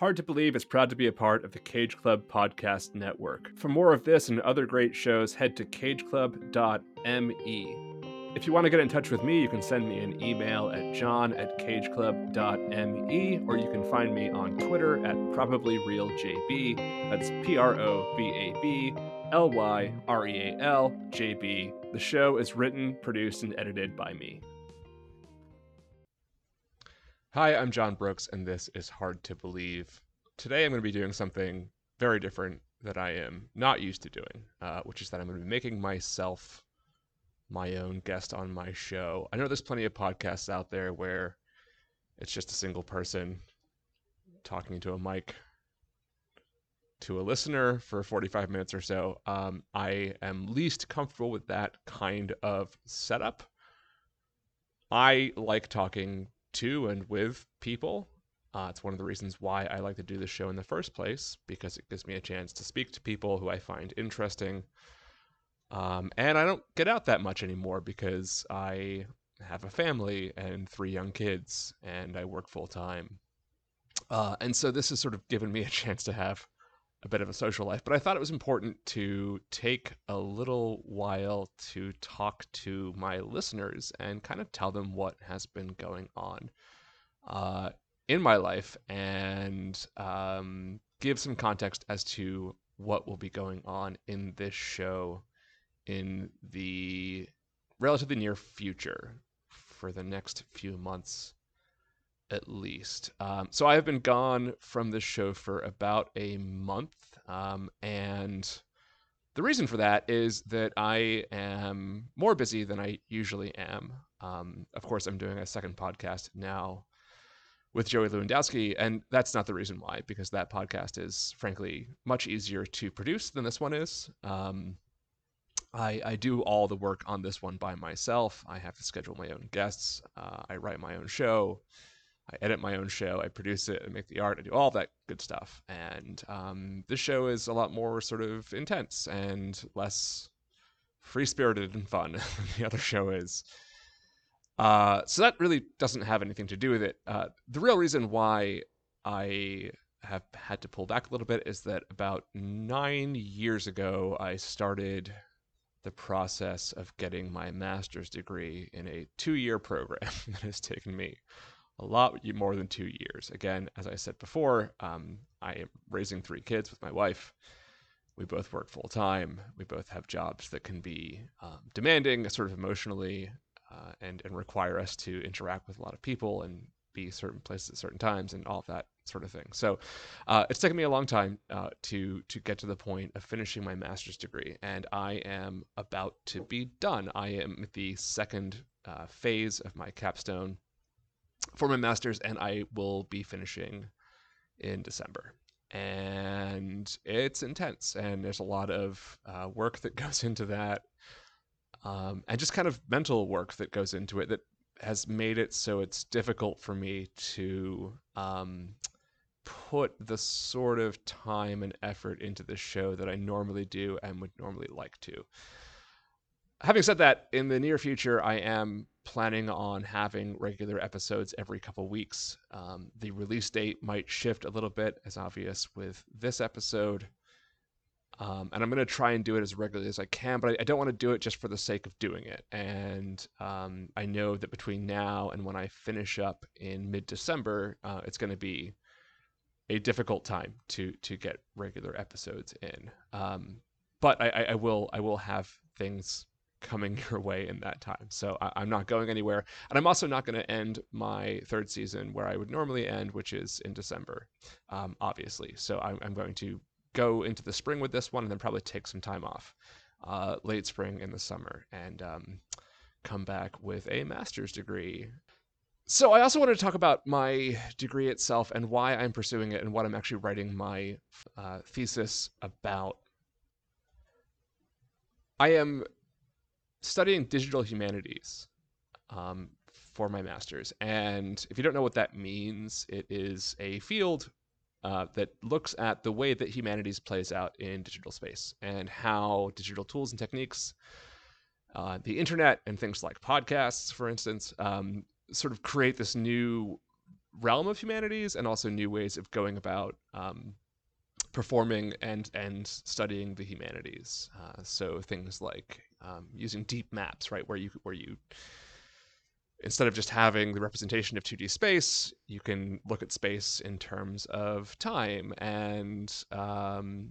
Hard to Believe is proud to be a part of the Cage Club Podcast Network. For more of this and other great shows, head to cageclub.me. If you want to get in touch with me, you can send me an email at john at cageclub.me, or you can find me on Twitter at probablyrealjb. That's P R O B A B L Y R E A L J B. The show is written, produced, and edited by me. Hi, I'm John Brooks, and this is Hard to Believe. Today I'm going to be doing something very different that I am not used to doing, uh, which is that I'm going to be making myself my own guest on my show. I know there's plenty of podcasts out there where it's just a single person talking into a mic to a listener for 45 minutes or so. Um, I am least comfortable with that kind of setup. I like talking to and with people. Uh, it's one of the reasons why I like to do this show in the first place because it gives me a chance to speak to people who I find interesting. Um, and I don't get out that much anymore because I have a family and three young kids and I work full time. Uh, and so this has sort of given me a chance to have a bit of a social life. But I thought it was important to take a little while to talk to my listeners and kind of tell them what has been going on uh, in my life and um, give some context as to what will be going on in this show in the relatively near future for the next few months at least. Um, so I have been gone from this show for about a month. Um, and the reason for that is that I am more busy than I usually am. Um, of course, I'm doing a second podcast now with Joey Lewandowski, and that's not the reason why, because that podcast is frankly much easier to produce than this one is. Um, I, I do all the work on this one by myself. I have to schedule my own guests. Uh, I write my own show. I edit my own show, I produce it, I make the art, I do all that good stuff. And um, this show is a lot more sort of intense and less free spirited and fun than the other show is. Uh, so that really doesn't have anything to do with it. Uh, the real reason why I have had to pull back a little bit is that about nine years ago, I started the process of getting my master's degree in a two year program that has taken me a lot more than two years. Again, as I said before, um, I am raising three kids with my wife. We both work full time. We both have jobs that can be um, demanding, sort of emotionally, uh, and and require us to interact with a lot of people and be certain places at certain times and all that sort of thing. So uh, it's taken me a long time uh, to to get to the point of finishing my master's degree, and I am about to be done. I am at the second uh, phase of my capstone for my master's, and I will be finishing in December. And it's intense, and there's a lot of uh, work that goes into that, um, and just kind of mental work that goes into it that has made it so it's difficult for me to um, put the sort of time and effort into the show that I normally do and would normally like to. Having said that, in the near future, I am planning on having regular episodes every couple weeks. Um, the release date might shift a little bit, as obvious with this episode. Um, and I'm going to try and do it as regularly as I can, but I, I don't want to do it just for the sake of doing it. And um, I know that between now and when I finish up in mid December, uh, it's going to be a difficult time to to get regular episodes in. Um, but I, I, will I will have things coming your way in that time. So I, am not going anywhere. And I'm also not going to end my third season where I would normally end, which is in December, um, obviously. So I'm, I'm, going to go into the spring with this one and then probably take some time off uh, late spring in the summer and um, come back with a master's degree. So I also wanted to talk about my degree itself and why I'm pursuing it and what I'm actually writing my uh, thesis about. I am studying digital humanities um, for my master's. And if you don't know what that means, it is a field uh, that looks at the way that humanities plays out in digital space and how digital tools and techniques, uh, the internet, and things like podcasts, for instance, um, sort of create this new realm of humanities and also new ways of going about um, performing and and studying the humanities. Uh, so things like um, using deep maps, right, where you where you instead of just having the representation of 2D space, you can look at space in terms of time and um,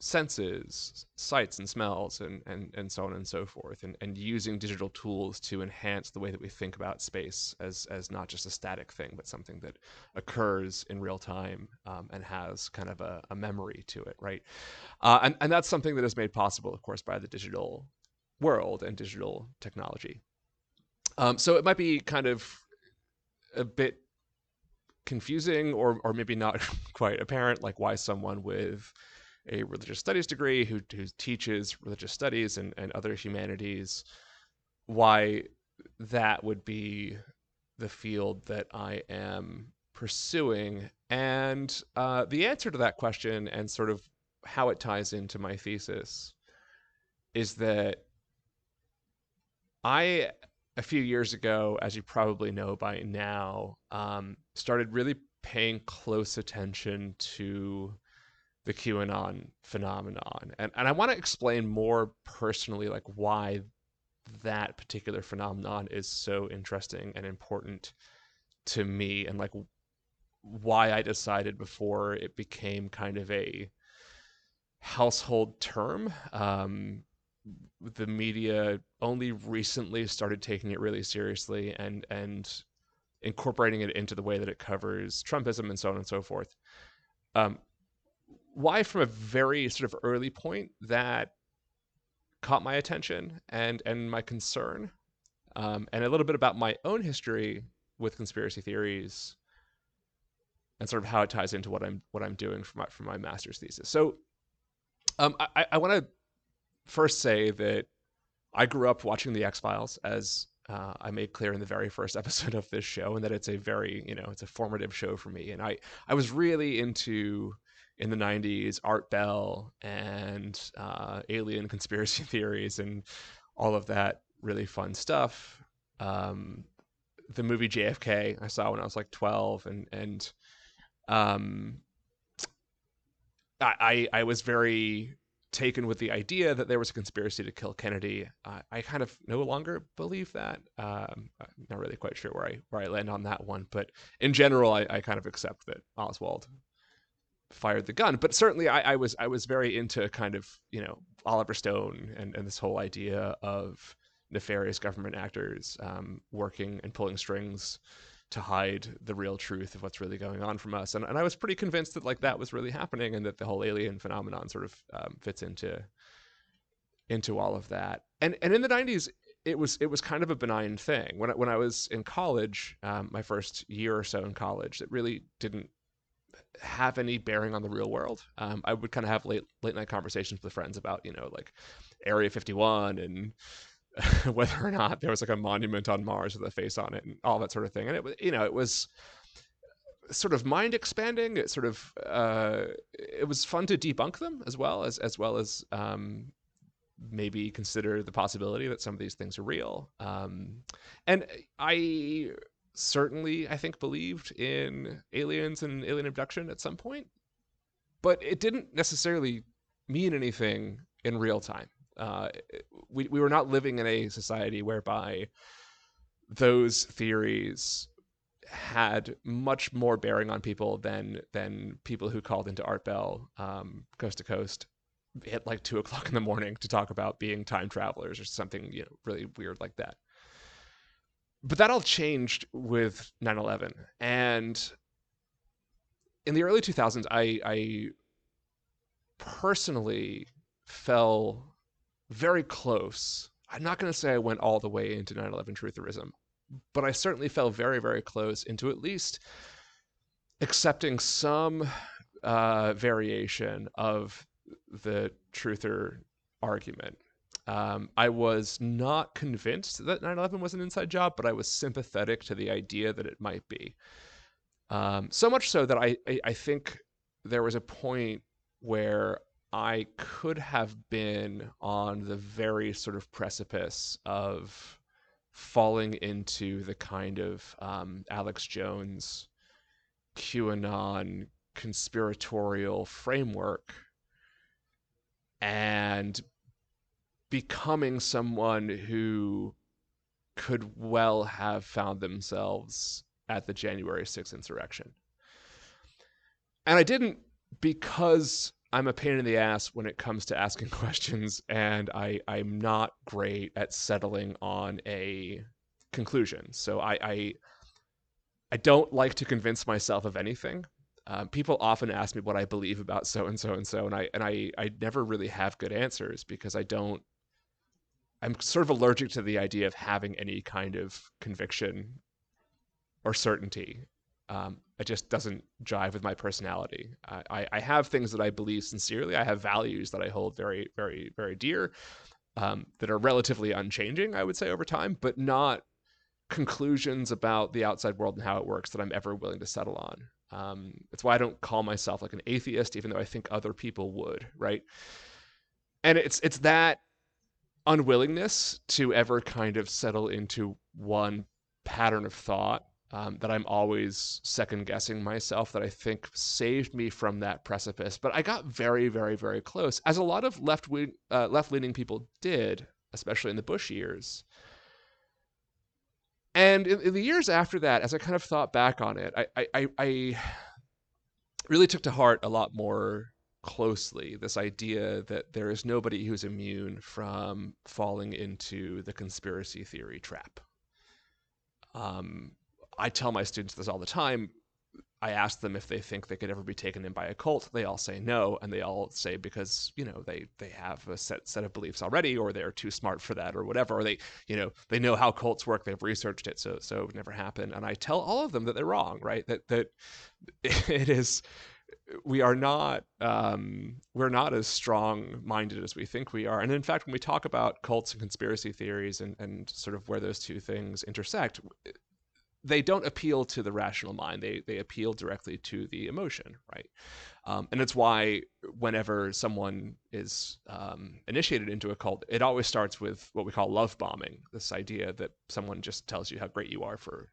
senses, sights and smells, and, and, and so on and so forth, and, and using digital tools to enhance the way that we think about space as, as not just a static thing, but something that occurs in real time um, and has kind of a, a memory to it, right? Uh, and, and that's something that is made possible, of course, by the digital world and digital technology. Um, so it might be kind of a bit confusing or, or maybe not quite apparent, like why someone with a religious studies degree who, who teaches religious studies and, and other humanities, why that would be the field that I am pursuing. And uh, the answer to that question and sort of how it ties into my thesis is that I, a few years ago, as you probably know by now, um, started really paying close attention to the QAnon phenomenon. And and I want to explain more personally like why that particular phenomenon is so interesting and important to me and like why I decided before it became kind of a household term. Um, the media only recently started taking it really seriously and and incorporating it into the way that it covers Trumpism and so on and so forth. Um, why from a very sort of early point that caught my attention and and my concern um, and a little bit about my own history with conspiracy theories and sort of how it ties into what I'm what I'm doing for my for my master's thesis. So um, I, I want to first say that I grew up watching the X Files as uh, I made clear in the very first episode of this show, and that it's a very you know it's a formative show for me. And I I was really into in the 90s art bell and uh, alien conspiracy theories and all of that really fun stuff um, the movie jfk i saw when i was like 12 and and um, I, I, I was very taken with the idea that there was a conspiracy to kill Kennedy. Uh, I kind of no longer believe that. Um, I'm not really quite sure where I where I land on that one, but in general, I, I kind of accept that Oswald fired the gun. But certainly, I, I, was I was very into kind of you know Oliver Stone and and this whole idea of nefarious government actors um, working and pulling strings to hide the real truth of what's really going on from us. And and I was pretty convinced that like that was really happening and that the whole alien phenomenon sort of um, fits into into all of that. And and in the 90s it was it was kind of a benign thing. When I, when I was in college, um, my first year or so in college, it really didn't have any bearing on the real world. Um, I would kind of have late late night conversations with friends about you know like Area 51 and whether or not there was like a monument on Mars with a face on it and all that sort of thing. And it was you know it was sort of mind expanding. It sort of uh, it was fun to debunk them as well as as well as um, maybe consider the possibility that some of these things are real. Um, and I certainly, I think, believed in aliens and alien abduction at some point, but it didn't necessarily mean anything in real time. Uh, we, we were not living in a society whereby those theories had much more bearing on people than than people who called into Art Bell um, coast to coast at like two o'clock in the morning to talk about being time travelers or something you know really weird like that. But that all changed with 9-11 and in the early 2000s i i personally fell very close i'm not going to say i went all the way into 9-11 trutherism but i certainly fell very very close into at least accepting some uh, variation of the truther argument um, I was not convinced that 9 11 was an inside job, but I was sympathetic to the idea that it might be. Um, so much so that I, I, I think there was a point where I could have been on the very sort of precipice of falling into the kind of um, Alex Jones QAnon conspiratorial framework and becoming someone who could well have found themselves at the January 6th insurrection. And I didn't because I'm a pain in the ass when it comes to asking questions, and I, I'm not great at settling on a conclusion. So I, I, I don't like to convince myself of anything. Uh, people often ask me what I believe about so and so and so, and I and I I never really have good answers because I don't. I'm sort of allergic to the idea of having any kind of conviction or certainty. Um, it just doesn't jive with my personality. I, I have things that I believe sincerely. I have values that I hold very, very, very dear um, that are relatively unchanging, I would say, over time, but not conclusions about the outside world and how it works that I'm ever willing to settle on. Um, it's why I don't call myself like an atheist, even though I think other people would, right? And it's it's that unwillingness to ever kind of settle into one pattern of thought um, that I'm always second guessing myself that I think saved me from that precipice. But I got very, very, very close, as a lot of left wing, uh, left leaning people did, especially in the Bush years. And in, in, the years after that, as I kind of thought back on it, I, I, I really took to heart a lot more closely this idea that there is nobody who's immune from falling into the conspiracy theory trap. Um, I tell my students this all the time. I ask them if they think they could ever be taken in by a cult. They all say no, and they all say because you know they they have a set set of beliefs already, or they're too smart for that, or whatever. Or they you know they know how cults work. They've researched it, so so it never happen. And I tell all of them that they're wrong. Right? That that it is we are not um, we're not as strong minded as we think we are. And in fact, when we talk about cults and conspiracy theories and and sort of where those two things intersect, they don't appeal to the rational mind. They they appeal directly to the emotion, right? Um, and it's why whenever someone is um, initiated into a cult, it always starts with what we call love bombing. This idea that someone just tells you how great you are for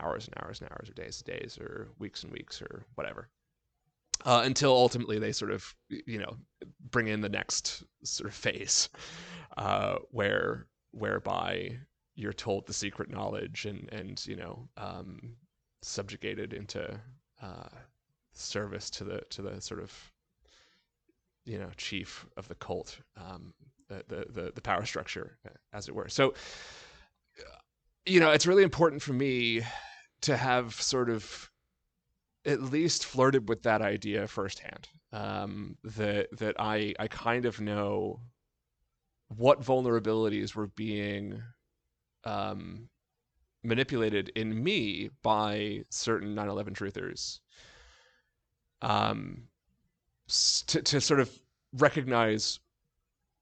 hours and hours and hours, or days and days, or weeks and weeks, or whatever. Uh, until ultimately they sort of, you know, bring in the next sort of phase, uh, where whereby you're told the secret knowledge and and you know um, subjugated into uh, service to the to the sort of you know chief of the cult, um, the, the, the the power structure, as it were. So you know, it's really important for me to have sort of at least flirted with that idea firsthand. Um, that that I I kind of know what vulnerabilities were being um, manipulated in me by certain 9/11 truthers. Um, to to sort of recognize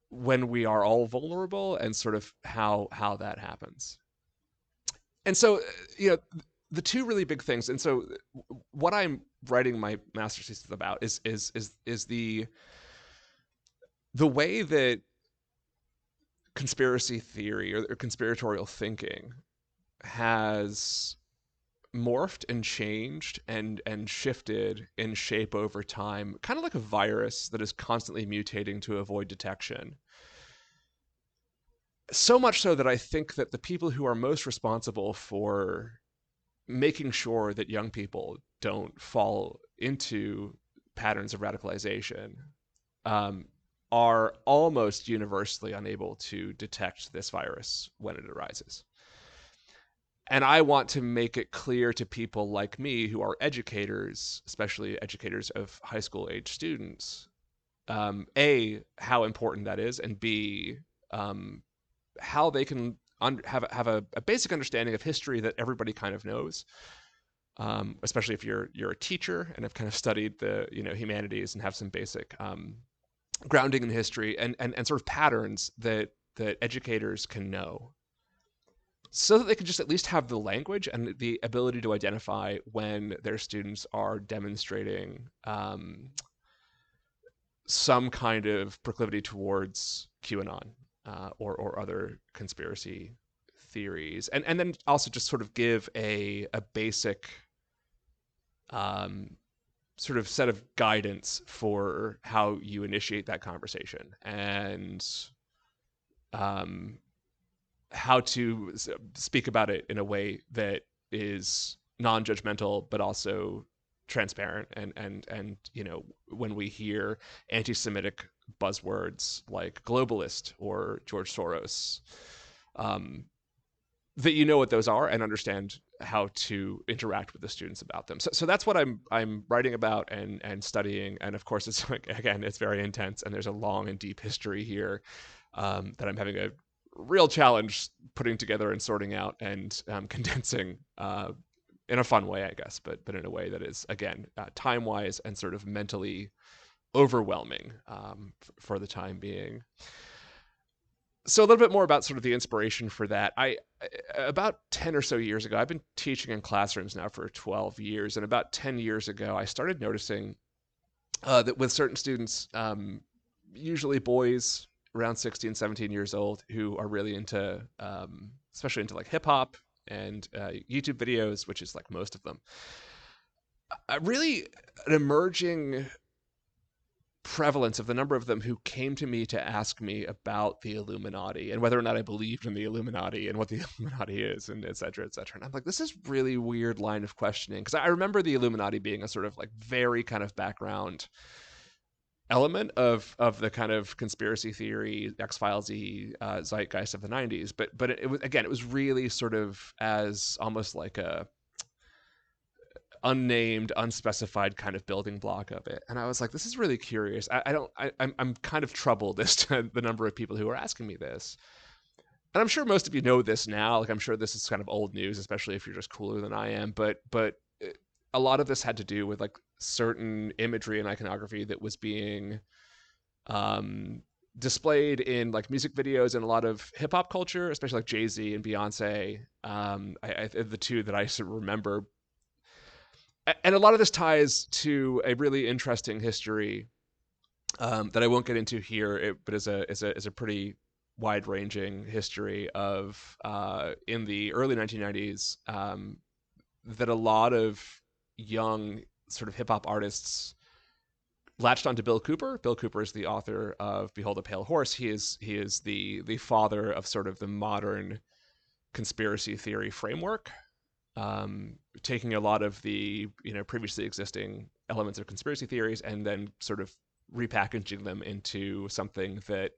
when we are all vulnerable and sort of how how that happens. And so, you know, the two really big things. And so, what I'm writing my master's thesis about is is is is the the way that conspiracy theory or, or conspiratorial thinking has morphed and changed and and shifted in shape over time kind of like a virus that is constantly mutating to avoid detection. So much so that i think that the people who are most responsible for making sure that young people don't fall into patterns of radicalization um, are almost universally unable to detect this virus when it arises. And I want to make it clear to people like me who are educators, especially educators of high school age students, um, A, how important that is, and B, um, how they can un- have, have a, a, basic understanding of history that everybody kind of knows. Um, especially if you're you're a teacher and have kind of studied the you know humanities and have some basic um, grounding in history and, and, and sort of patterns that that educators can know. So that they can just at least have the language and the ability to identify when their students are demonstrating um, some kind of proclivity towards QAnon uh, or or other conspiracy theories, and and then also just sort of give a a basic um, sort of set of guidance for how you initiate that conversation and um, how to speak about it in a way that is non-judgmental but also transparent and and and you know when we hear anti-semitic buzzwords like globalist or george soros um, that you know what those are and understand how to interact with the students about them. So, so that's what I'm I'm writing about and and studying. And of course, it's like, again, it's very intense, and there's a long and deep history here um, that I'm having a real challenge putting together and sorting out and um, condensing uh, in a fun way, I guess, but but in a way that is again uh, time wise and sort of mentally overwhelming um, f- for the time being so a little bit more about sort of the inspiration for that. I about 10 or so years ago, I've been teaching in classrooms now for 12 years, and about 10 years ago, I started noticing uh, that with certain students, um, usually boys around 16, 17 years old, who are really into, um, especially into like hip hop and uh, YouTube videos, which is like most of them. Uh, really, an emerging prevalence of the number of them who came to me to ask me about the Illuminati and whether or not I believed in the Illuminati and what the Illuminati is and et cetera, et cetera. And I'm like, this is really weird line of questioning because I remember the Illuminati being a sort of like very kind of background element of of the kind of conspiracy theory X Files uh, zeitgeist of the 90s. But but it, it was again, it was really sort of as almost like a unnamed, unspecified kind of building block of it. And I was like, this is really curious. I, I don't, I, I'm, I'm kind of troubled as to the number of people who are asking me this. And I'm sure most of you know this now. Like, I'm sure this is kind of old news, especially if you're just cooler than I am. But, but eh, a lot of this had to do with like certain imagery and iconography that was being um, displayed in like music videos and a lot of hip hop culture, especially like Jay Z and Beyonce. Um, I, I, the two that I remember and a lot of this ties to a really interesting history um, that I won't get into here, it, but is a is a is a pretty wide ranging history of uh, in the early 1990s um, that a lot of young sort of hip hop artists latched onto Bill Cooper. Bill Cooper is the author of Behold a Pale Horse. He is he is the the father of sort of the modern conspiracy theory framework um, taking a lot of the you know previously existing elements of conspiracy theories and then sort of repackaging them into something that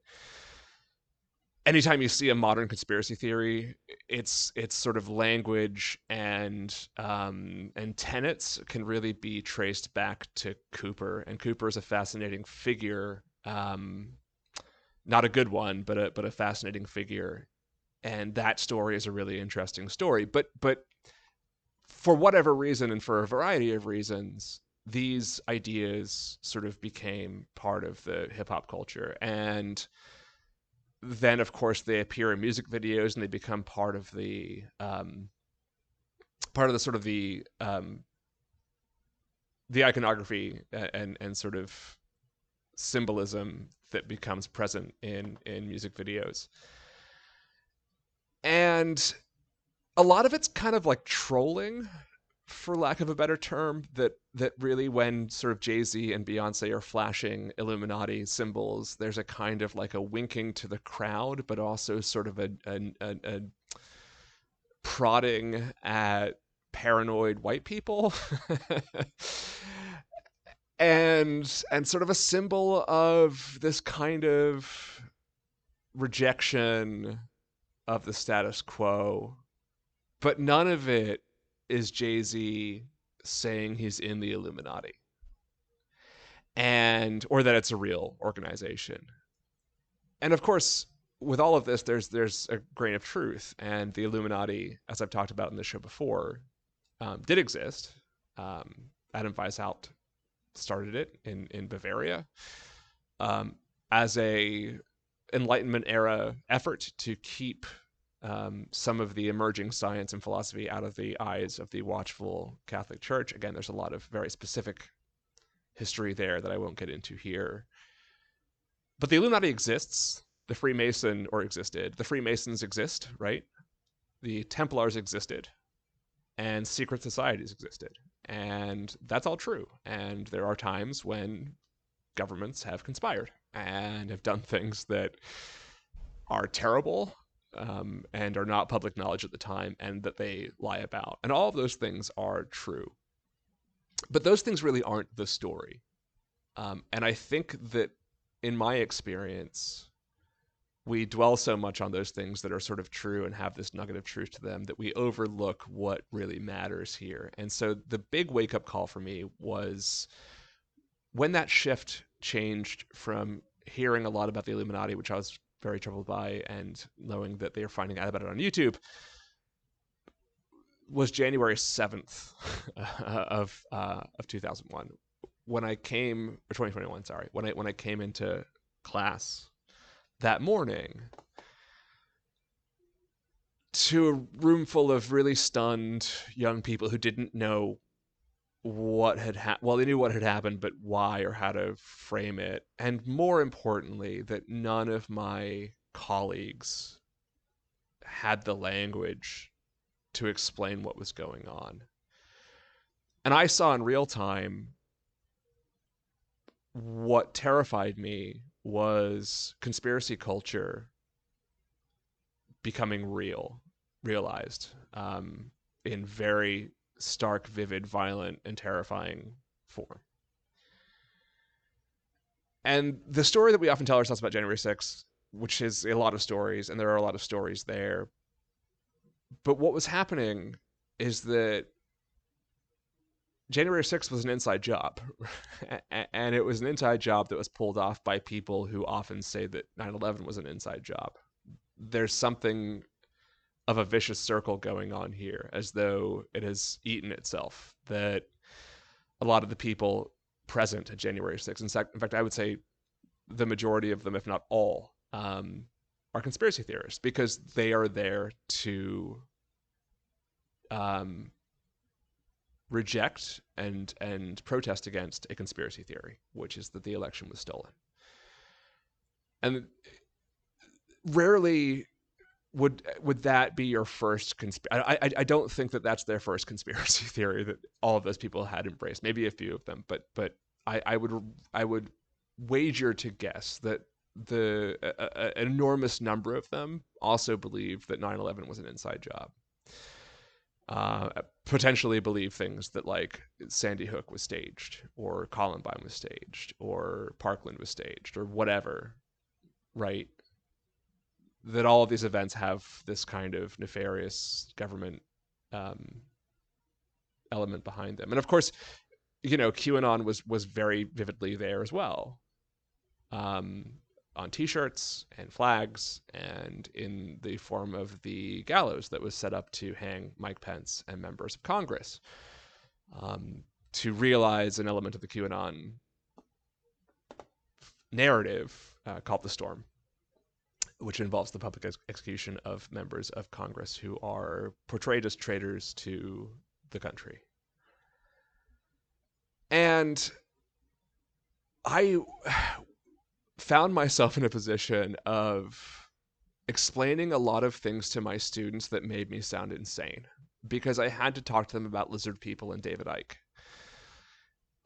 anytime you see a modern conspiracy theory its its sort of language and um, and tenets can really be traced back to Cooper. And Cooper is a fascinating figure um, not a good one but a but a fascinating figure. And that story is a really interesting story. But but for whatever reason and for a variety of reasons, these ideas sort of became part of the hip hop culture. And then, of course, they appear in music videos and they become part of the um, part of the sort of the um, the iconography and and sort of symbolism that becomes present in in music videos. And a lot of it's kind of like trolling for lack of a better term that that really when sort of Jay-Z and Beyonce are flashing Illuminati symbols there's a kind of like a winking to the crowd but also sort of a a, a, a prodding at paranoid white people. And and sort of a symbol of this kind of rejection of the status quo but none of it is Jay Z saying he's in the Illuminati and or that it's a real organization. And of course, with all of this, there's there's a grain of truth, and the Illuminati, as I've talked about in the show before, um, did exist. Um, Adam Weishaupt started it in in Bavaria um, as a Enlightenment era effort to keep um, some of the emerging science and philosophy out of the eyes of the watchful Catholic Church. Again, there's a lot of very specific history there that I won't get into here. But the Illuminati exists. The Freemason or existed. The Freemasons exist, right? The Templars existed, and secret societies existed. And that's all true. And there are times when governments have conspired and have done things that are terrible um, and are not public knowledge at the time and that they lie about. And all of those things are true. But those things really aren't the story. Um, and I think that in my experience, we dwell so much on those things that are sort of true and have this nugget of truth to them that we overlook what really matters here. And so the big wake up call for me was when that shift changed from hearing a lot about the Illuminati, which I was very troubled by, and knowing that they are finding out about it on YouTube, was January seventh of uh, of two thousand one when I came or twenty twenty one. Sorry, when I when I came into class that morning to a room full of really stunned young people who didn't know what had happened. Well, they knew what had happened, but why or how to frame it. And more importantly, that none of my colleagues had the language to explain what was going on. And I saw in real time what terrified me was conspiracy culture becoming real, realized um, in very stark, vivid, violent, and terrifying form. And the story that we often tell ourselves about January 6th, which is a lot of stories, and there are a lot of stories there. But what was happening is that January 6th was an inside job. and it was an inside job that was pulled off by people who often say that 9 11 was an inside job. There's something of a vicious circle going on here, as though it has eaten itself. That a lot of the people present at January 6th, in fact, in fact, I would say the majority of them, if not all, um, are conspiracy theorists because they are there to um, reject and and protest against a conspiracy theory, which is that the election was stolen. And rarely would would that be your first conspiracy? I, I I don't think that that's their first conspiracy theory that all of those people had embraced. Maybe a few of them, but but I, I would I would wager to guess that the a, a, an enormous number of them also believed that 9/11 was an inside job uh, potentially believe things that like Sandy Hook was staged or Columbine was staged or Parkland was staged or whatever, right? That all of these events have this kind of nefarious government um, element behind them, and of course, you know, QAnon was was very vividly there as well. Um, on t-shirts and flags and in the form of the gallows that was set up to hang Mike Pence and members of Congress um, to realize an element of the QAnon narrative uh, called the storm which involves the public ex- execution of members of Congress who are portrayed as traitors to the country. And I found myself in a position of explaining a lot of things to my students that made me sound insane because I had to talk to them about lizard people and David Icke.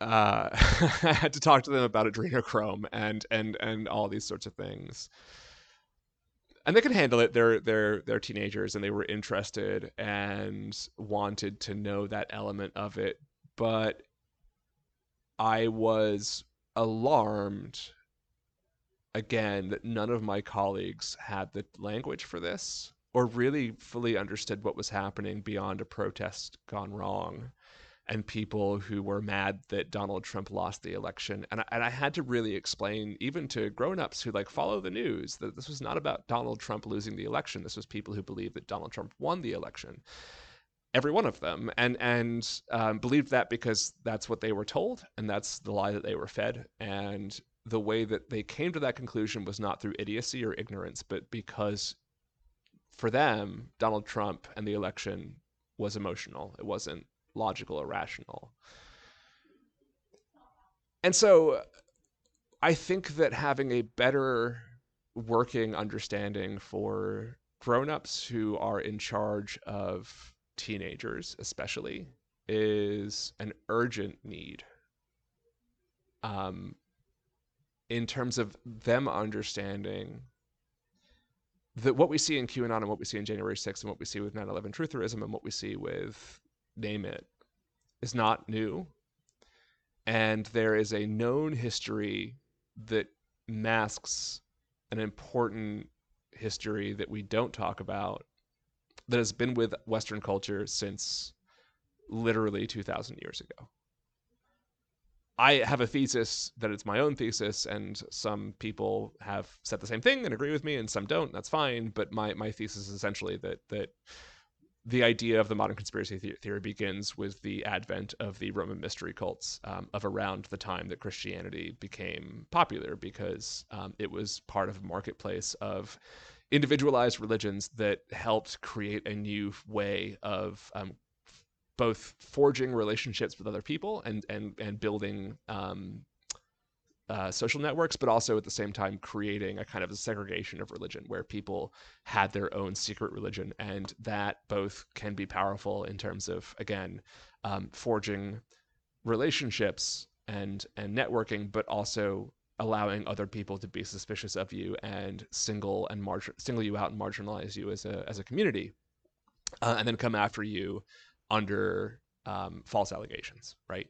Uh, I had to talk to them about adrenochrome and and and all these sorts of things. And they could handle it. They're they're they're teenagers and they were interested and wanted to know that element of it. But I was alarmed again that none of my colleagues had the language for this or really fully understood what was happening beyond a protest gone wrong and people who were mad that Donald Trump lost the election. And I, and I had to really explain, even to grown-ups who like follow the news, that this was not about Donald Trump losing the election. This was people who believed that Donald Trump won the election. Every one of them, and and um, believed that because that's what they were told, and that's the lie that they were fed. And the way that they came to that conclusion was not through idiocy or ignorance, but because for them, Donald Trump and the election was emotional. It wasn't logical or rational. And so I think that having a better working understanding for grown-ups who are in charge of teenagers especially is an urgent need um, in terms of them understanding that what we see in QAnon and what we see in January 6th and what we see with 9 11 trutherism and what we see with name it is not new. And there is a known history that masks an important history that we don't talk about that has been with Western culture since literally 2,000 years ago. I have a thesis that it's my own thesis, and some people have said the same thing and agree with me, and some don't. That's fine. But my, my thesis is essentially that that the idea of the modern conspiracy theory begins with the advent of the Roman mystery cults um, of around the time that Christianity became popular, because um, it was part of a marketplace of individualized religions that helped create a new way of um, both forging relationships with other people and and and building um, uh, social networks, but also at the same time creating a kind of a segregation of religion where people had their own secret religion, and that both can be powerful in terms of again um, forging relationships and and networking, but also allowing other people to be suspicious of you and single and mar- single you out and marginalize you as a as a community, uh, and then come after you under um, false allegations, right?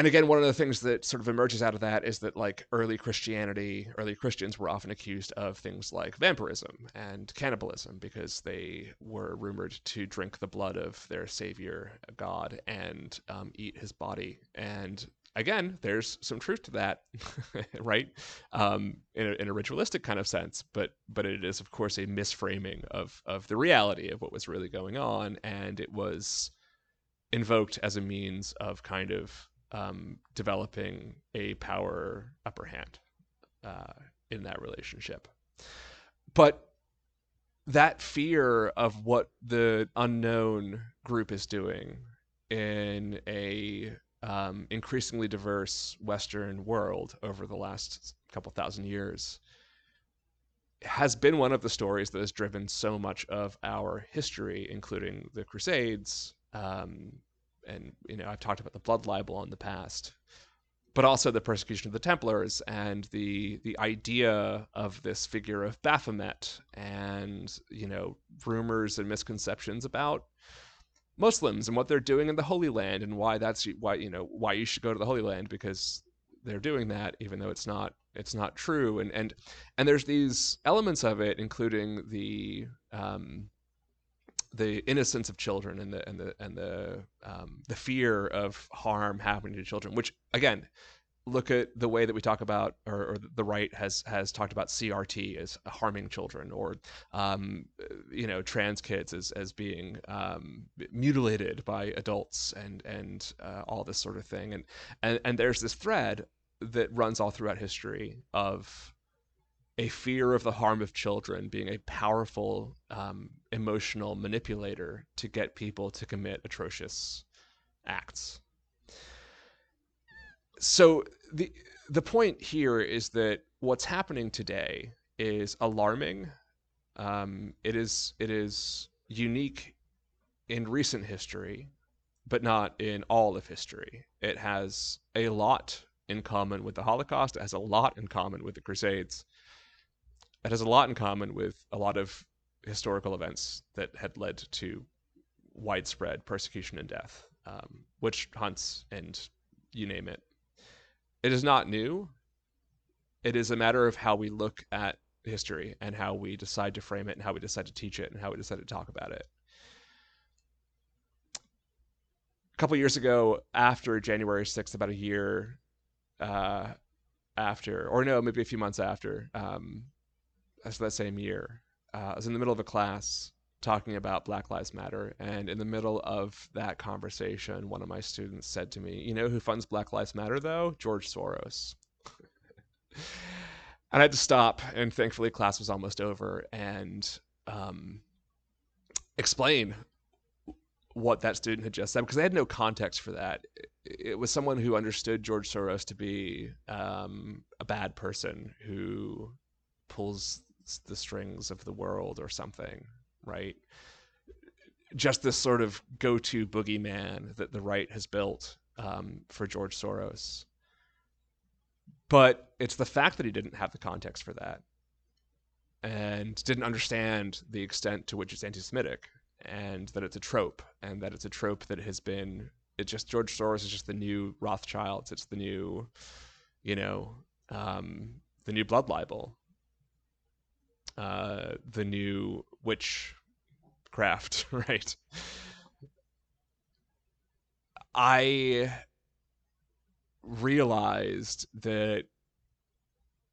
And again, one of the things that sort of emerges out of that is that like early Christianity, early Christians were often accused of things like vampirism and cannibalism because they were rumored to drink the blood of their savior God and um, eat his body. And again, there's some truth to that, right? Um, in, a, in a ritualistic kind of sense, but but it is of course a misframing of of the reality of what was really going on, and it was invoked as a means of kind of um, developing a power upper hand uh, in that relationship. But that fear of what the unknown group is doing in a um, increasingly diverse Western world over the last couple thousand years has been one of the stories that has driven so much of our history, including the Crusades. Um, and you know, I've talked about the blood libel in the past, but also the persecution of the Templars and the the idea of this figure of Baphomet, and you know, rumors and misconceptions about Muslims and what they're doing in the Holy Land and why that's why you know why you should go to the Holy Land because they're doing that even though it's not it's not true. And and and there's these elements of it including the um, the innocence of children and the and the and the um, the fear of harm happening to children which again look at the way that we talk about, or, or, the right has has talked about CRT as harming children, or um, you know trans kids as as being um, mutilated by adults, and and uh, all this sort of thing, and and and there's this thread that runs all throughout history of a fear of the harm of children being a powerful um, emotional manipulator to get people to commit atrocious acts so the the point here is that what's happening today is alarming. Um, it is it is unique in recent history, but not in all of history. It has a lot in common with the Holocaust. It has a lot in common with the Crusades. It has a lot in common with a lot of historical events that had led to widespread persecution and death, um, witch hunts, and you name it. It is not new. It is a matter of how we look at history and how we decide to frame it and how we decide to teach it and how we decide to talk about it. A couple years ago, after January 6th, about a year uh, after, or no, maybe a few months after, um, that same year, uh, I was in the middle of a class talking about Black Lives Matter. And in the middle of that conversation, one of my students said to me, You know who funds Black Lives Matter, though? George Soros. and I had to stop. And thankfully, class was almost over and um, explain what that student had just said because I had no context for that. It was someone who understood George Soros to be um, a bad person who pulls the strings of the world or something right? just this sort of go-to boogeyman that the right has built um, for George Soros. But it's the fact that he didn't have the context for that and didn't understand the extent to which it's anti-Semitic and that it's a trope and that it's a trope that has been it just George Soros is just the new Rothschilds. It's the new, you know, um, the new blood libel, uh, the new witchcraft, right? I realized that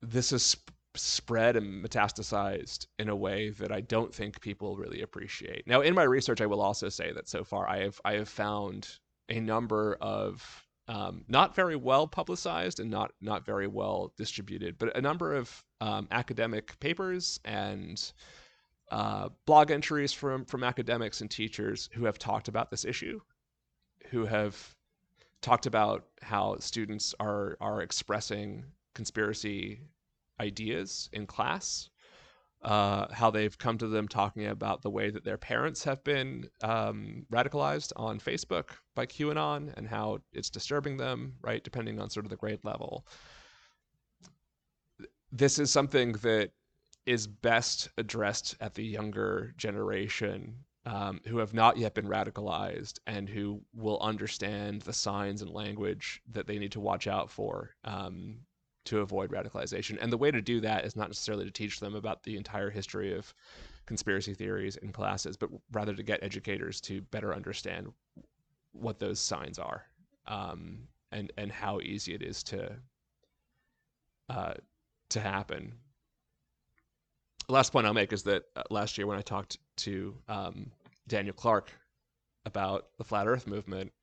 this is sp- spread and metastasized in a way that I don't think people really appreciate. Now, in my research, I will also say that so far I have I have found a number of um, not very well publicized and not not very well distributed, but a number of um, academic papers and uh, blog entries from from academics and teachers who have talked about this issue, who have talked about how students are are expressing conspiracy ideas in class uh, how they've come to them talking about the way that their parents have been um, radicalized on Facebook by QAnon and how it's disturbing them, right, depending on sort of the grade level. This is something that is best addressed at the younger generation um, who have not yet been radicalized and who will understand the signs and language that they need to watch out for um, to avoid radicalization. And the way to do that is not necessarily to teach them about the entire history of conspiracy theories in classes, but rather to get educators to better understand what those signs are um, and and how easy it is to uh, to happen. Last point I'll make is that uh, last year when I talked to um, Daniel Clark about the flat Earth movement,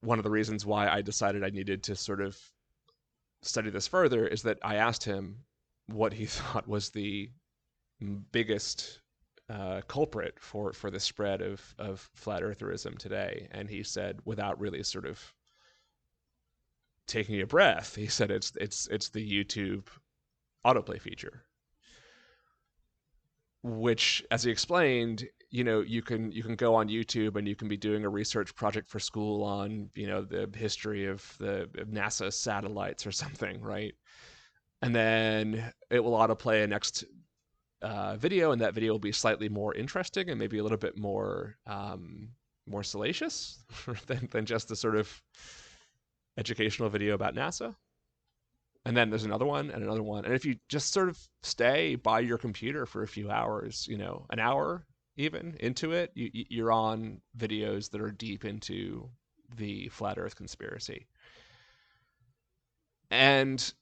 one of the reasons why I decided I needed to sort of study this further is that I asked him what he thought was the biggest uh, culprit for for the spread of of flat eartherism today, and he said, without really sort of taking a breath, he said it's it's it's the YouTube autoplay feature, which, as he explained, you know you can you can go on YouTube and you can be doing a research project for school on you know the history of the of NASA satellites or something, right? And then it will autoplay a next uh, video, and that video will be slightly more interesting and maybe a little bit more um, more salacious than than just the sort of educational video about NASA. And then there's another one and another one. And if you just sort of stay by your computer for a few hours, you know, an hour, even into it, you, you're on videos that are deep into the flat Earth conspiracy, and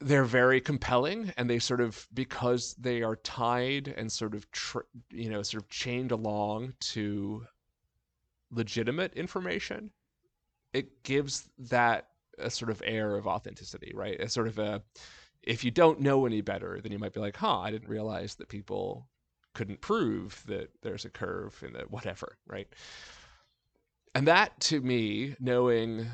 they're very compelling, and they sort of because they are tied and sort of tr- you know sort of chained along to legitimate information, it gives that a sort of air of authenticity, right? A sort of a if you don't know any better, then you might be like, huh, I didn't realize that people couldn't prove that there's a curve in the whatever, right? And that to me, knowing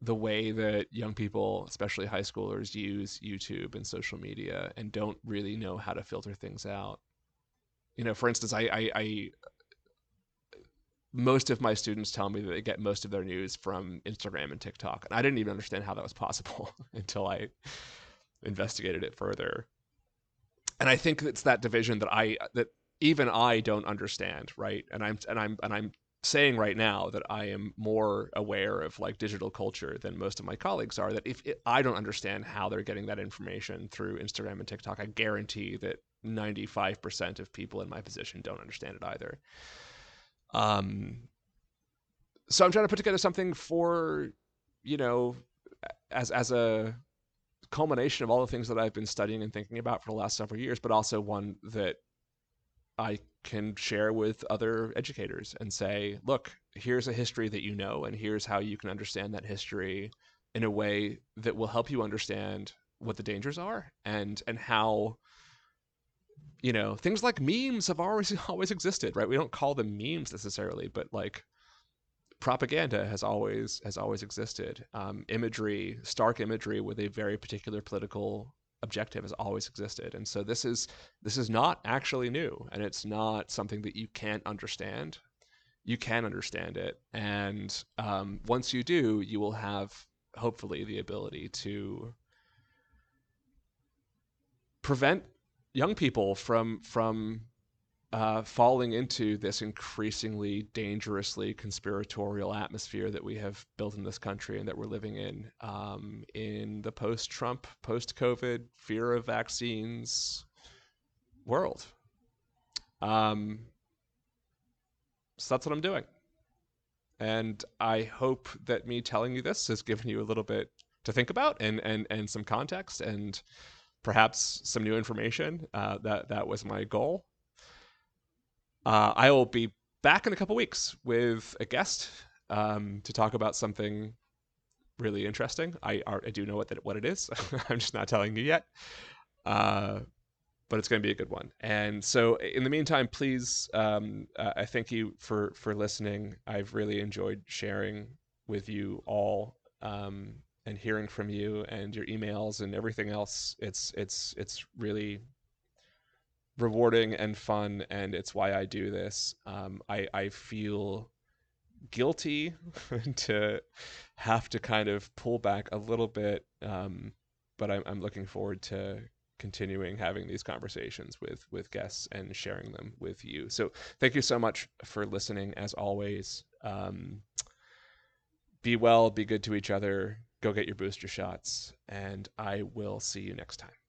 the way that young people, especially high schoolers, use YouTube and social media and don't really know how to filter things out. You know, for instance, I, I, I most of my students tell me that they get most of their news from Instagram and TikTok. And I didn't even understand how that was possible until I investigated it further and I think it's that division that I that even I don't understand, right? And I'm and I'm and I'm saying right now that I am more aware of like digital culture than most of my colleagues are. That if it, I don't understand how they're getting that information through Instagram and TikTok, I guarantee that 95% of people in my position don't understand it either. Um, so I'm trying to put together something for, you know, as as a culmination of all the things that I've been studying and thinking about for the last several years, but also one that I can share with other educators and say, look, here's a history that you know, and here's how you can understand that history in a way that will help you understand what the dangers are and and how you know things like memes have always always existed right we don't call them memes necessarily but like propaganda has always has always existed. Um, imagery, stark imagery with a very particular political objective has always existed. And so this is this is not actually new, and it's not something that you can't understand. You can understand it, and um, once you do, you will have hopefully the ability to prevent young people from from uh, falling into this increasingly dangerously conspiratorial atmosphere that we have built in this country and that we're living in um, in the post-Trump, post-COVID, fear of vaccines world. Um, so that's what I'm doing. And I hope that me telling you this has given you a little bit to think about and and and some context and perhaps some new information. Uh, that that was my goal. Uh, I will be back in a couple weeks with a guest um, to talk about something really interesting. I, I do know what that what it is. I'm just not telling you yet. Uh, but it's going to be a good one. And so, in the meantime, please, um, uh, I thank you for for listening. I've really enjoyed sharing with you all um, and hearing from you and your emails and everything else. It's it's it's really rewarding and fun, and it's why I do this. Um, I I feel guilty to have to kind of pull back a little bit, um, but I'm I'm looking forward to continuing having these conversations with with guests and sharing them with you. So thank you so much for listening. As always, um, be well, be good to each other. Go get your booster shots, and I will see you next time.